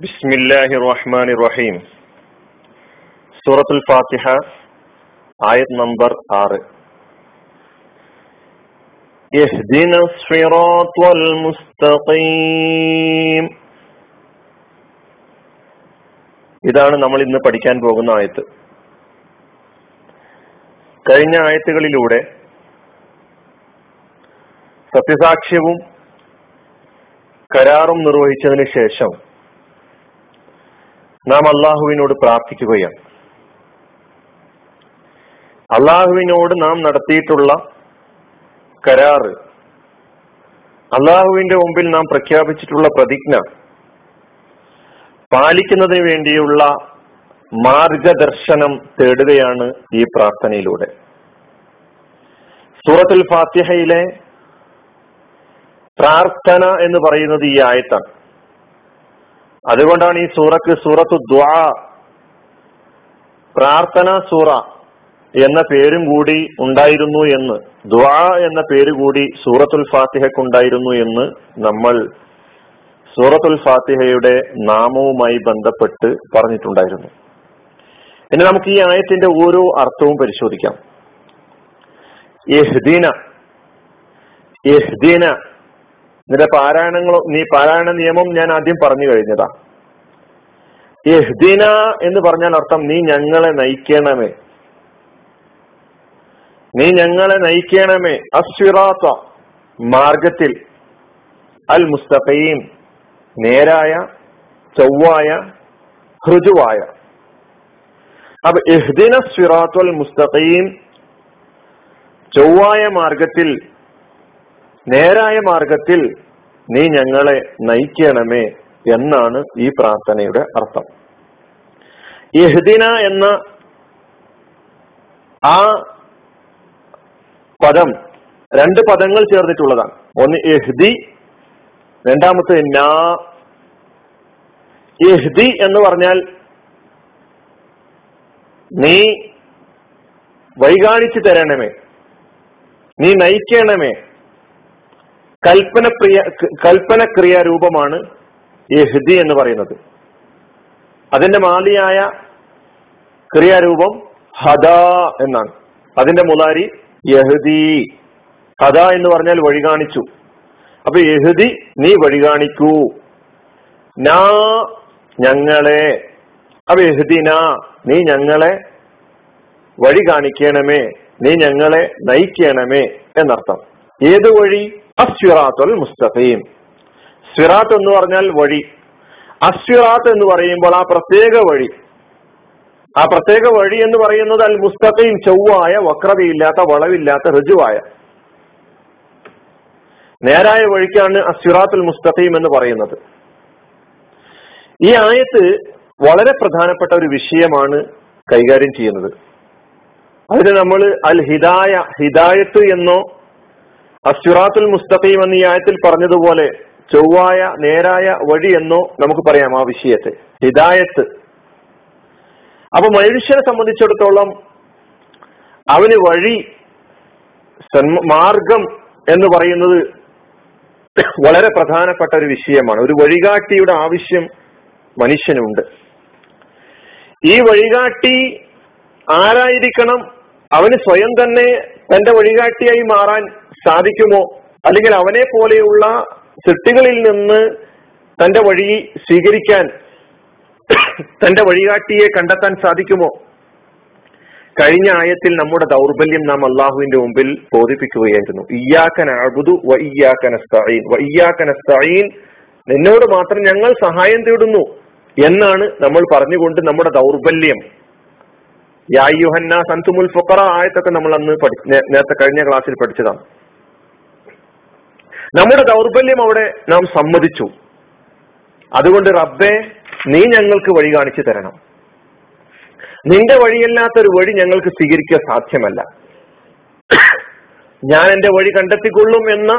بسم الله الرحمن الرحيم സൂറത്തുൽ ഫാത്തിഹ ആയത് നമ്പർ ആറ് اهدنا الصراط المستقيم ഇതാണ് നമ്മൾ ഇന്ന് പഠിക്കാൻ പോകുന്ന ആയത്ത് കഴിഞ്ഞ ആയത്തുകളിലൂടെ സത്യസാക്ഷ്യവും കരാറും നിർവഹിച്ചതിന് ശേഷം നാം അള്ളാഹുവിനോട് പ്രാർത്ഥിക്കുകയാണ്. അള്ളാഹുവിനോട് നാം നടത്തിയിട്ടുള്ള കരാറ് അള്ളാഹുവിന്റെ മുമ്പിൽ നാം പ്രഖ്യാപിച്ചിട്ടുള്ള പ്രതിജ്ഞ പാലിക്കുന്നതിന് വേണ്ടിയുള്ള മാർഗദർശനം തേടുകയാണ് ഈ പ്രാർത്ഥനയിലൂടെ. സൂറത്തുൽ ഫാത്തിഹയിലെ പ്രാർത്ഥന എന്ന് പറയുന്നത് ഈ ആയത്താണ്. അതുകൊണ്ടാണ് ഈ സൂറക്ക് സൂറത്തു ദ്വാ പ്രാർത്ഥന സൂറ എന്ന പേരും കൂടി ഉണ്ടായിരുന്നു എന്ന് ദ്വാ എന്ന പേര് കൂടി സൂറത്തുൽ ഫാത്തിഹക്ക് ഉണ്ടായിരുന്നു എന്ന് നമ്മൾ സൂറത്തുൽ ഫാത്തിഹയുടെ നാമവുമായി ബന്ധപ്പെട്ട് പറഞ്ഞിട്ടുണ്ടായിരുന്നു. ഇനി നമുക്ക് ഈ ആയത്തിന്റെ ഓരോ അർത്ഥവും പരിശോധിക്കാം. യഹ്ദീന യഹ്ദീന നിന്റെ പാരായണങ്ങളോ നീ പാരായണ നിയമം ഞാൻ ആദ്യം പറഞ്ഞു കഴിഞ്ഞതാ. യഹ്ദിന എന്ന് പറഞ്ഞാൽ അർത്ഥം നീ ഞങ്ങളെ നയിക്കണമേ. നീ ഞങ്ങളെ നയിക്കണമേ. അസ്വിറാത്ത മാർഗത്തിൽ. അൽ മുസ്തഖീം നേരായ ചൊവ്വായ ഹൃജുവായ അപ്പൊ ഇഹ്ദിന സ്വിറാത്തൽ മുസ്തഖീം ചൊവ്വായ മാർഗത്തിൽ നേരായ മാർഗത്തിൽ നീ ഞങ്ങളെ നയിക്കണമേ എന്നാണ് ഈ പ്രാർത്ഥനയുടെ അർത്ഥം. യഹ്ദിന എന്ന ആ പദം രണ്ട് പദങ്ങൾ ചേർന്നിട്ടുള്ളതാണ്. ഒന്ന് എഹ്ദി രണ്ടാമത്തെ നാ. എഹ്ദി എന്ന് പറഞ്ഞാൽ നീ വൈകാണിച്ചു തരണമേ നീ നയിക്കണമേ കൽപ്പന പ്രിയ കൽപ്പന ക്രിയാരൂപമാണ് ഹൃദി എന്ന് പറയുന്നത്. അതിന്റെ മാലിയായ ക്രിയാരൂപം ഹദ എന്നാണ്. അതിന്റെ മുലാരി യഹദി. ഹദ എന്ന് പറഞ്ഞാൽ വഴി കാണിച്ചു അപ്പൊ യഹദി നീ വഴി കാണിക്കൂ നാ ഞങ്ങളെ. അപ്പൊ യഹദിന നീ ഞങ്ങളെ വഴി കാണിക്കണമേ നീ ഞങ്ങളെ നയിക്കണമേ എന്നർത്ഥം. ഏത് വഴി? അസ്വിറാത്തുൽ മുസ്തഖീം. സ്വിറാത്ത് എന്ന് പറഞ്ഞാൽ വഴി. അസ്വിറാത്ത് എന്ന് പറയുമ്പോൾ ആ പ്രത്യേക വഴി. ആ പ്രത്യേക വഴി എന്ന് പറയുന്നത് അൽ മുസ്തഖീം ചൊവ്വായ വക്രതയില്ലാത്ത വളവില്ലാത്ത ഋജുവായ. നേരായ വഴിക്കാണ് അസ്വിറാത്തുൽ മുസ്തഖീം എന്ന് പറയുന്നത്. ഈ ആയത്ത് വളരെ പ്രധാനപ്പെട്ട ഒരു വിഷയമാണ് കൈകാര്യം ചെയ്യുന്നത്. അതിന് നമ്മൾ അൽ ഹിദായ ഹിദായത്ത് എന്നോ അസ്വിറാത്തുൽ മുസ്തഖീം എന്ന ഈ ആയത്തിൽ പറഞ്ഞതുപോലെ ചൊവ്വായ നേരായ വഴി എന്നോ നമുക്ക് പറയാം ആ വിഷയത്തെ. ഹിദായത്ത്. അപ്പൊ മനുഷ്യനെ സംബന്ധിച്ചിടത്തോളം അവന് വഴി മാർഗം എന്ന് പറയുന്നത് വളരെ പ്രധാനപ്പെട്ട ഒരു വിഷയമാണ്. ഒരു വഴികാട്ടിയുടെ ആവശ്യം മനുഷ്യനുണ്ട്. ഈ വഴികാട്ടി ആരായിരിക്കണം? അവന് സ്വയം തന്നെ തന്റെ വഴികാട്ടിയായി മാറാൻ സാധിക്കുമോ? അല്ലെങ്കിൽ അവനെ പോലെയുള്ള സൃഷ്ടികളിൽ നിന്ന് തന്റെ വഴി സ്വീകരിക്കാൻ തന്റെ വഴികാട്ടിയെ കണ്ടെത്താൻ സാധിക്കുമോ? കഴിഞ്ഞ ആയത്തിൽ നമ്മുടെ ദൗർബല്യം നാം അള്ളാഹുവിന്റെ മുമ്പിൽ ബോധിപ്പിക്കുകയായിരുന്നു. ഇയ്യാക്കൻ അഴുതു വ ഇയ്യാക്കനസ്തീൻ വ നിന്നോട് മാത്രം ഞങ്ങൾ സഹായം തേടുന്നു എന്നാണ് നമ്മൾ പറഞ്ഞുകൊണ്ട് നമ്മുടെ ദൗർബല്യം. സന്തുമുൽ ഫുക്കറ ആയത്തൊക്കെ നമ്മൾ അന്ന് നേരത്തെ കഴിഞ്ഞ ക്ലാസ്സിൽ പഠിച്ചതാണ്. നമ്മുടെ ദൗർബല്യം അവിടെ നാം സമ്മതിച്ചു. അതുകൊണ്ട് റബ്ബെ നീ ഞങ്ങൾക്ക് വഴി കാണിച്ചു തരണം. നിന്റെ വഴിയല്ലാത്തൊരു വഴി ഞങ്ങൾക്ക് സ്വീകരിക്കാൻ സാധ്യമല്ല. ഞാൻ എന്റെ വഴി കണ്ടെത്തിക്കൊള്ളും എന്ന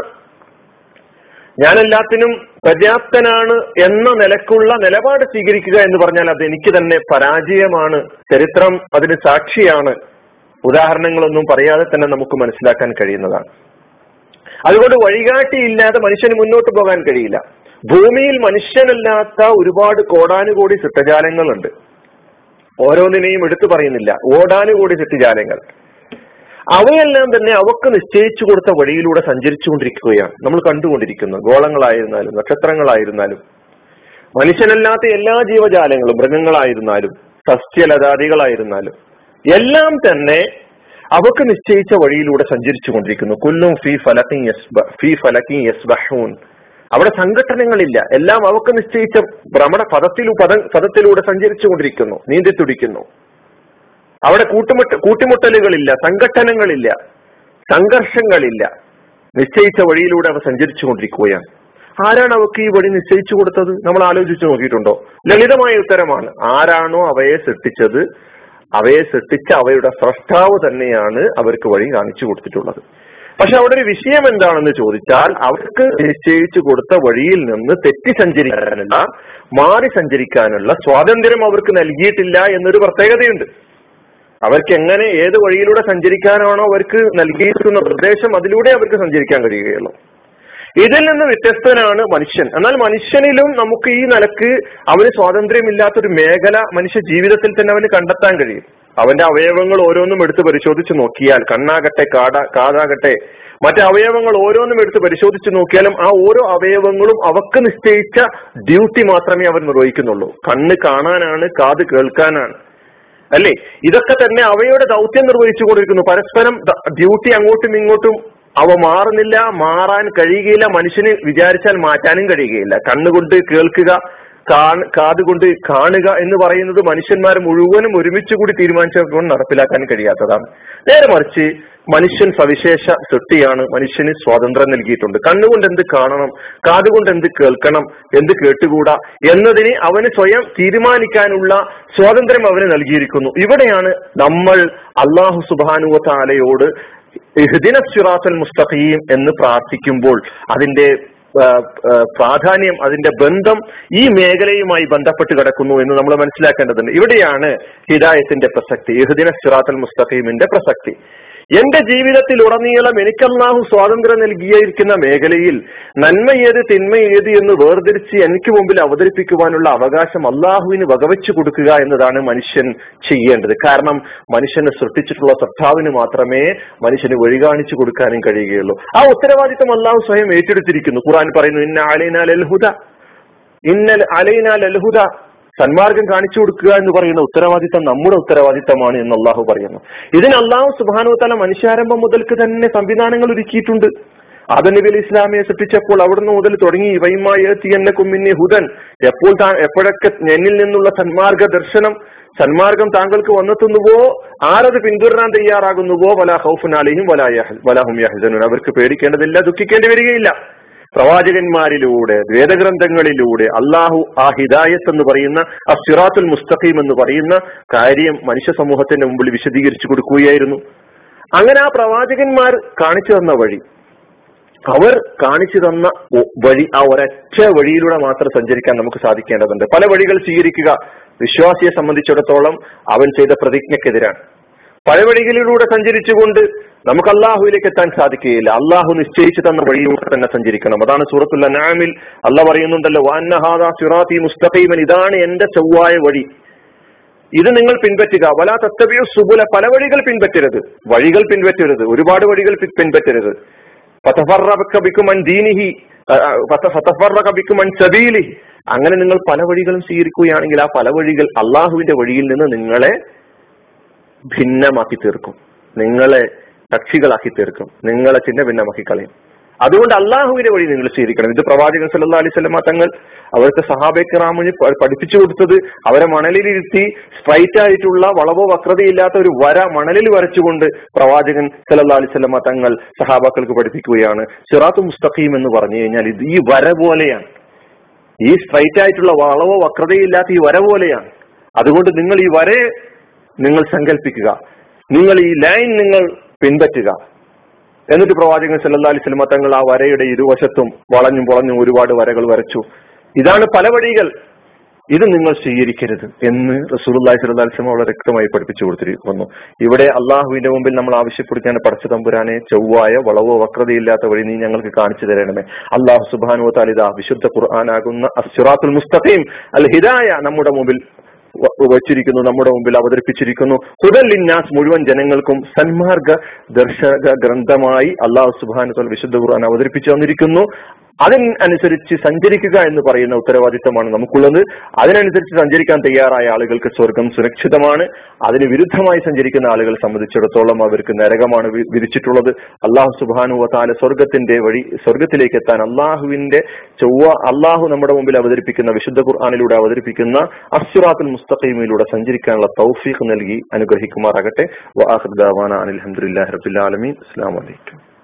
ഞാൻ എല്ലാത്തിനും പര്യാപ്തനാണ് എന്ന നിലക്കുള്ള നിലപാട് സ്വീകരിക്കുക എന്ന് പറഞ്ഞാൽ അത് എനിക്ക് തന്നെ പരാജയമാണ്. ചരിത്രം അതിന് സാക്ഷിയാണ്. ഉദാഹരണങ്ങളൊന്നും പറയാതെ തന്നെ നമുക്ക് മനസ്സിലാക്കാൻ കഴിയുന്നതാണ്. അതുകൊണ്ട് വഴികാട്ടിയില്ലാതെ മനുഷ്യന് മുന്നോട്ട് പോകാൻ കഴിയില്ല. ഭൂമിയിൽ മനുഷ്യനല്ലാത്ത ഒരുപാട് കോടാനുകോടി ചിട്ടജാലങ്ങളുണ്ട് ഓരോന്നിനെയും എടുത്തു പറയുന്നില്ല. ഓടാനുകൂടി സൃഷ്ടിജാലങ്ങൾ അവയെല്ലാം തന്നെ അവക്ക് നിശ്ചയിച്ചു കൊടുത്ത വഴിയിലൂടെ സഞ്ചരിച്ചുകൊണ്ടിരിക്കുകയാണ്. നമ്മൾ കണ്ടുകൊണ്ടിരിക്കുന്നത് ഗോളങ്ങളായിരുന്നാലും നക്ഷത്രങ്ങളായിരുന്നാലും. മനുഷ്യനല്ലാത്ത എല്ലാ ജീവജാലങ്ങളും മൃഗങ്ങളായിരുന്നാലും സസ്യലതാദികളായിരുന്നാലും എല്ലാം തന്നെ അവക്ക് നിശ്ചയിച്ച വഴിയിലൂടെ സഞ്ചരിച്ചു കൊണ്ടിരിക്കുന്നു കുല്ലും ഫി ഫലക്കിൻ ഫി ഫലക്കിൻ യസ്ബഹൂൻ. അവിടെ സംഘടനകളില്ല എല്ലാം അവക്ക് നിശ്ചയിച്ച ഭ്രമണ പദത്തിലൂ പദ പദത്തിലൂടെ സഞ്ചരിച്ചു കൊണ്ടിരിക്കുന്നു നീന്തി തുടിക്കുന്നു. അവിടെ കൂട്ടുമുട്ട കൂട്ടിമുട്ടലുകളില്ല സംഘടനകളില്ല സംഘർഷങ്ങളില്ല. നിശ്ചയിച്ച വഴിയിലൂടെ അവ സഞ്ചരിച്ചു കൊണ്ടിരിക്കുകയാണ് ആരാണ് അവക്ക് ഈ വഴി നിശ്ചയിച്ചു കൊടുത്തത്? നമ്മൾ ആലോചിച്ചു നോക്കിയിട്ടുണ്ടോ? ലളിതമായ ഉത്തരമാണ് ആരാണോ അവയെ സൃഷ്ടിച്ചത്? അവയെ സൃഷ്ടിച്ച അവയുടെ സ്രഷ്ടാവ് തന്നെയാണ് അവർക്ക് വഴി കാണിച്ചു കൊടുത്തിട്ടുള്ളത്. പക്ഷെ അവിടെ ഒരു വിഷയം എന്താണെന്ന് ചോദിച്ചാൽ അവർക്ക് നിശ്ചയിച്ചു കൊടുത്ത വഴിയിൽ നിന്ന് തെറ്റി സഞ്ചരിക്കാനുള്ള മാറി സഞ്ചരിക്കാനുള്ള സ്വാതന്ത്ര്യം അവർക്ക് നൽകിയിട്ടില്ല എന്നൊരു പ്രത്യേകതയുണ്ട്. അവർക്ക് എങ്ങനെ ഏത് വഴിയിലൂടെ സഞ്ചരിക്കാനാണോ അവർക്ക് നൽകിയിരിക്കുന്ന നിർദ്ദേശം അതിലൂടെ അവർക്ക് സഞ്ചരിക്കാൻ കഴിയുകയുള്ളൂ. ഇതിൽ നിന്ന് വ്യത്യസ്തനാണ് മനുഷ്യൻ. എന്നാൽ മനുഷ്യനിലും നമുക്ക് ഈ നിലയ്ക്ക് അവന് സ്വാതന്ത്ര്യമില്ലാത്തൊരു മേഖല മനുഷ്യ ജീവിതത്തിൽ തന്നെ അവന് കണ്ടെത്താൻ കഴിയും. അവന്റെ അവയവങ്ങൾ ഓരോന്നും എടുത്ത് പരിശോധിച്ച് നോക്കിയാൽ കണ്ണാകട്ടെ കാട കാതാകട്ടെ മറ്റു അവയവങ്ങൾ ഓരോന്നും എടുത്ത് പരിശോധിച്ച് നോക്കിയാലും ആ ഓരോ അവയവങ്ങളും അവക്ക് നിശ്ചയിച്ച ഡ്യൂട്ടി മാത്രമേ അവർ നിർവഹിക്കുന്നുള്ളൂ. കണ്ണ് കാണാനാണ് കാത് കേൾക്കാനാണ്. അല്ലേ? ഇതൊക്കെ തന്നെ അവയുടെ ദൗത്യം നിർവഹിച്ചു കൊണ്ടിരിക്കുന്നു പരസ്പരം ഡ്യൂട്ടി അങ്ങോട്ടും ഇങ്ങോട്ടും അവ മാറുന്നില്ല മാറാൻ കഴിയുകയില്ല. മനുഷ്യന് വിചാരിച്ചാൽ മാറ്റാനും കഴിയുകയില്ല. കണ്ണുകൊണ്ട് കേൾക്കുക കാതുകൊണ്ട് കാണുക എന്ന് പറയുന്നത് മനുഷ്യന്മാർ മുഴുവനും ഒരുമിച്ച് കൂടി തീരുമാനിച്ചുകൊണ്ട് നടപ്പിലാക്കാൻ കഴിയാത്തതാണ്. നേരെ മറിച്ച് മനുഷ്യൻ സവിശേഷ സൃഷ്ടിയാണ്. മനുഷ്യന് സ്വാതന്ത്ര്യം നൽകിയിട്ടുണ്ട്. കണ്ണുകൊണ്ട് എന്ത് കാണണം കാതുകൊണ്ട് എന്ത് കേൾക്കണം എന്ത് കേട്ടുകൂടാ എന്നതിന് അവന് സ്വയം തീരുമാനിക്കാനുള്ള സ്വാതന്ത്ര്യം അവന് നൽകിയിരിക്കുന്നു. ഇവിടെയാണ് നമ്മൾ അള്ളാഹു സുബാനുവ താലയോട് ഇഹ്ദിന സിറാത്തൽ മുസ്തഖീം എന്ന് പ്രാർത്ഥിക്കുമ്പോൾ അതിന്റെ പ്രാധാന്യം അതിന്റെ ബന്ധം ഈ മേഖലയുമായി ബന്ധപ്പെട്ട് കിടക്കുന്നു എന്ന് നമ്മൾ മനസ്സിലാക്കേണ്ടതുണ്ട്. ഇവിടെയാണ് ഹിദായത്തിന്റെ പ്രസക്തി ഇഹുദിന സിറാത്തൽ മുസ്തഖീമിന്റെ പ്രസക്തി. എന്റെ ജീവിതത്തിൽ ഉടനീളം എനിക്കല്ലാഹു സ്വാതന്ത്ര്യം നൽകിയിരിക്കുന്ന മേഖലയിൽ നന്മ ഏത് തിന്മ ഏത് എന്ന് വേർതിരിച്ച് എനിക്ക് മുമ്പിൽ അവതരിപ്പിക്കുവാനുള്ള അവകാശം അള്ളാഹുവിന് വകവെച്ചു കൊടുക്കുക എന്നതാണ് മനുഷ്യൻ ചെയ്യേണ്ടത്. കാരണം മനുഷ്യനെ സൃഷ്ടിച്ചിട്ടുള്ള സർത്താവിന് മാത്രമേ മനുഷ്യന് വഴി കാണിച്ചു കൊടുക്കാനും കഴിയുകയുള്ളൂ. ആ ഉത്തരവാദിത്തം അള്ളാഹു സ്വയം ഏറ്റെടുത്തിരിക്കുന്നു. ഖുറാൻ പറയുന്നു ഇന്ന അലൈനാൽ അൽഹുദ ഇന്നൽ അലൈനാൽ അൽഹുദ സന്മാർഗം കാണിച്ചു കൊടുക്കുക എന്ന് പറയുന്ന ഉത്തരവാദിത്തം നമ്മുടെ ഉത്തരവാദിത്തമാണ് എന്ന് അള്ളാഹു പറയുന്നു. ഇതിന് അള്ളാഹു സുബാനു തല മനുഷ്യാരംഭം മുതൽക്ക് തന്നെ സംവിധാനങ്ങൾ ഒരുക്കിയിട്ടുണ്ട്. ആദനബി അലി ഇസ്ലാമിയെ സൃഷ്ടിച്ചപ്പോൾ അവിടുന്ന് മുതൽ തുടങ്ങി വൈമായ കുമ്മിന്നി ഹുദൻ. എപ്പോൾ താ എപ്പോഴൊക്കെ എന്നിൽ നിന്നുള്ള സന്മാർഗ ദർശനം സന്മാർഗം താങ്കൾക്ക് വന്നെത്തുന്നുവോ? ആരത് പിന്തുടരാൻ തയ്യാറാകുന്നുവോ? വലാ ഹൗഫുൻ അലിയും വലാ വലാഹും യഹ്സനുൻ. അവർക്ക് പേടിക്കേണ്ടതില്ല ദുഃഖിക്കേണ്ടി വരികയില്ല. പ്രവാചകന്മാരിലൂടെ വേദഗ്രന്ഥങ്ങളിലൂടെ അള്ളാഹു ആ ഹിദായത്ത് എന്ന് പറയുന്ന ആ സിറാത്തുൽ മുസ്തഖീം എന്ന് പറയുന്ന കാര്യം മനുഷ്യ സമൂഹത്തിന്റെ മുമ്പിൽ വിശദീകരിച്ചു കൊടുക്കുകയായിരുന്നു. അങ്ങനെ ആ പ്രവാചകന്മാർ കാണിച്ചു തന്ന വഴി അവർ കാണിച്ചു തന്ന വഴി ആ ഒരൊറ്റ വഴിയിലൂടെ മാത്രം സഞ്ചരിക്കാൻ നമുക്ക് സാധിക്കേണ്ടതുണ്ട്. പല വഴികൾ സ്വീകരിക്കുക വിശ്വാസിയെ സംബന്ധിച്ചിടത്തോളം അവൻ ചെയ്ത പ്രതിജ്ഞക്കെതിരാണ്. പല വഴികളിലൂടെ സഞ്ചരിച്ചുകൊണ്ട് നമുക്ക് അള്ളാഹുവിലേക്ക് എത്താൻ സാധിക്കുകയില്ല. അള്ളാഹു നിശ്ചയിച്ചു തന്ന വഴിയിലൂടെ തന്നെ സഞ്ചരിക്കണം. അതാണ് സൂറത്തുൽ നാമിൽ അല്ല പറയുന്നുണ്ടല്ലോ മുസ്തഖീമൻ. ഇതാണ് എന്റെ ചൊവ്വായ വഴി. ഇത് നിങ്ങൾ പിൻപറ്റുക. വലാ തത്തബിയോ സുബുല. പല വഴികൾ പിൻപറ്റരുത്. വഴികൾ പിൻപറ്റരുത്. ഒരുപാട് വഴികൾ പിൻപറ്റരുത്. അങ്ങനെ നിങ്ങൾ പല വഴികളും സ്വീകരിക്കുകയാണെങ്കിൽ ആ പല വഴികൾ അള്ളാഹുവിന്റെ വഴിയിൽ നിന്ന് നിങ്ങളെ ഭിന്നമാക്കി തീർക്കും. നിങ്ങളെ കക്ഷികളാക്കി തീർക്കും. നിങ്ങളെ ചിന്ന ഭിന്നമാക്കി കളയും അതുകൊണ്ട് അള്ളാഹുവിന്റെ വഴി നിങ്ങൾ സ്വീകരിക്കണം. ഇത് പ്രവാചകൻ സല്ലാ അലൈഹി തങ്ങൾ അവർക്ക് സഹാബേക്കറാമിന് പഠിപ്പിച്ചു കൊടുത്തത് അവരെ മണലിലിരുത്തി സ്ട്രൈറ്റ് ആയിട്ടുള്ള വളവോ വക്രതയില്ലാത്ത ഒരു വര മണലിൽ വരച്ചുകൊണ്ട് പ്രവാചകൻ സല്ലാ അലൈഹി തങ്ങൾ സഹാബാക്കൾക്ക് പഠിപ്പിക്കുകയാണ്. സിറാത്തു മുസ്തഖീം എന്ന് പറഞ്ഞു കഴിഞ്ഞാൽ ഇത് ഈ വര പോലെയാണ്. ഈ സ്ട്രൈറ്റ് ആയിട്ടുള്ള വളവോ വക്രതയില്ലാത്ത ഈ വര പോലെയാണ്. അതുകൊണ്ട് നിങ്ങൾ ഈ വരെ നിങ്ങൾ സങ്കല്പിക്കുക നിങ്ങൾ ഈ ലൈൻ നിങ്ങൾ പിൻപറ്റുക. എന്നിട്ട് പ്രവാചകൻ സല്ലാ അലൈഹി സ്വലമ തങ്ങൾ ആ വരയുടെ ഇരുവശത്തും വളഞ്ഞും പൊളഞ്ഞും ഒരുപാട് വരകൾ വരച്ചു. ഇതാണ് പല വഴികൾ. ഇത് നിങ്ങൾ സ്വീകരിക്കരുത് എന്ന് റസൂലുള്ളാഹി സ്വല്ലല്ലാഹി അലൈഹി വളരെ വ്യക്തമായി പഠിപ്പിച്ചു കൊടുത്തിരിക്കുന്നു. ഇവിടെ അള്ളാഹുവിന്റെ മുമ്പിൽ നമ്മൾ ആവശ്യപ്പെടുകയാണ് പടച്ച തമ്പുരാനെ ചൊവ്വായ വളവോ വക്രതയില്ലാത്ത വഴി നീ ഞങ്ങൾക്ക് കാണിച്ചു തരണമേ. അള്ളാഹു സുബാനു താലിദ വിശുദ്ധ ഖുർആാനാകുന്ന അസുറാത്തുൽ മുസ്തഖീം അൽ ഹിദായ നമ്മുടെ മുമ്പിൽ വച്ചിരിക്കുന്നു നമ്മുടെ മുമ്പിൽ അവതരിപ്പിച്ചിരിക്കുന്നു. ഹുദല്ലിന്നാസ് മുഴുവൻ ജനങ്ങൾക്കും സന്മാർഗ ദർശക ഗ്രന്ഥമായി അള്ളാഹു സുബാനു വിശുദ്ധ ഖുർആൻ അവതരിപ്പിച്ചു തന്നിരിക്കുന്നു. അതിനനുസരിച്ച് സഞ്ചരിക്കുക എന്ന് പറയുന്ന ഉത്തരവാദിത്തമാണ് നമുക്കുള്ളത്. അതിനനുസരിച്ച് സഞ്ചരിക്കാൻ തയ്യാറായ ആളുകൾക്ക് സ്വർഗം സുരക്ഷിതമാണ്. അതിന് വിരുദ്ധമായി സഞ്ചരിക്കുന്ന ആളുകളെ സംബന്ധിച്ചിടത്തോളം അവർക്ക് നരകമാണ് വിരിച്ചിട്ടുള്ളത് അള്ളാഹു സുബാനു താല സ്വർഗത്തിന്റെ വഴി സ്വർഗത്തിലേക്ക് എത്താൻ അള്ളാഹുവിന്റെ ചൊവ്വ അള്ളാഹു നമ്മുടെ മുമ്പിൽ അവതരിപ്പിക്കുന്ന വിശുദ്ധ ഖുർആാനിലൂടെ അവതരിപ്പിക്കുന്ന അസുറാത്തുൽ മുസ്തഖീമിലൂടെ സഞ്ചരിക്കാനുള്ള തൗഫീഖ് നൽകി അനുഗ്രഹിക്കുമാറാകട്ടെ. വാഹുദാവാന അനിൽഹമുല്ലാ റബുല്ലാലമീൻ അസ്സാം വലൈക്കും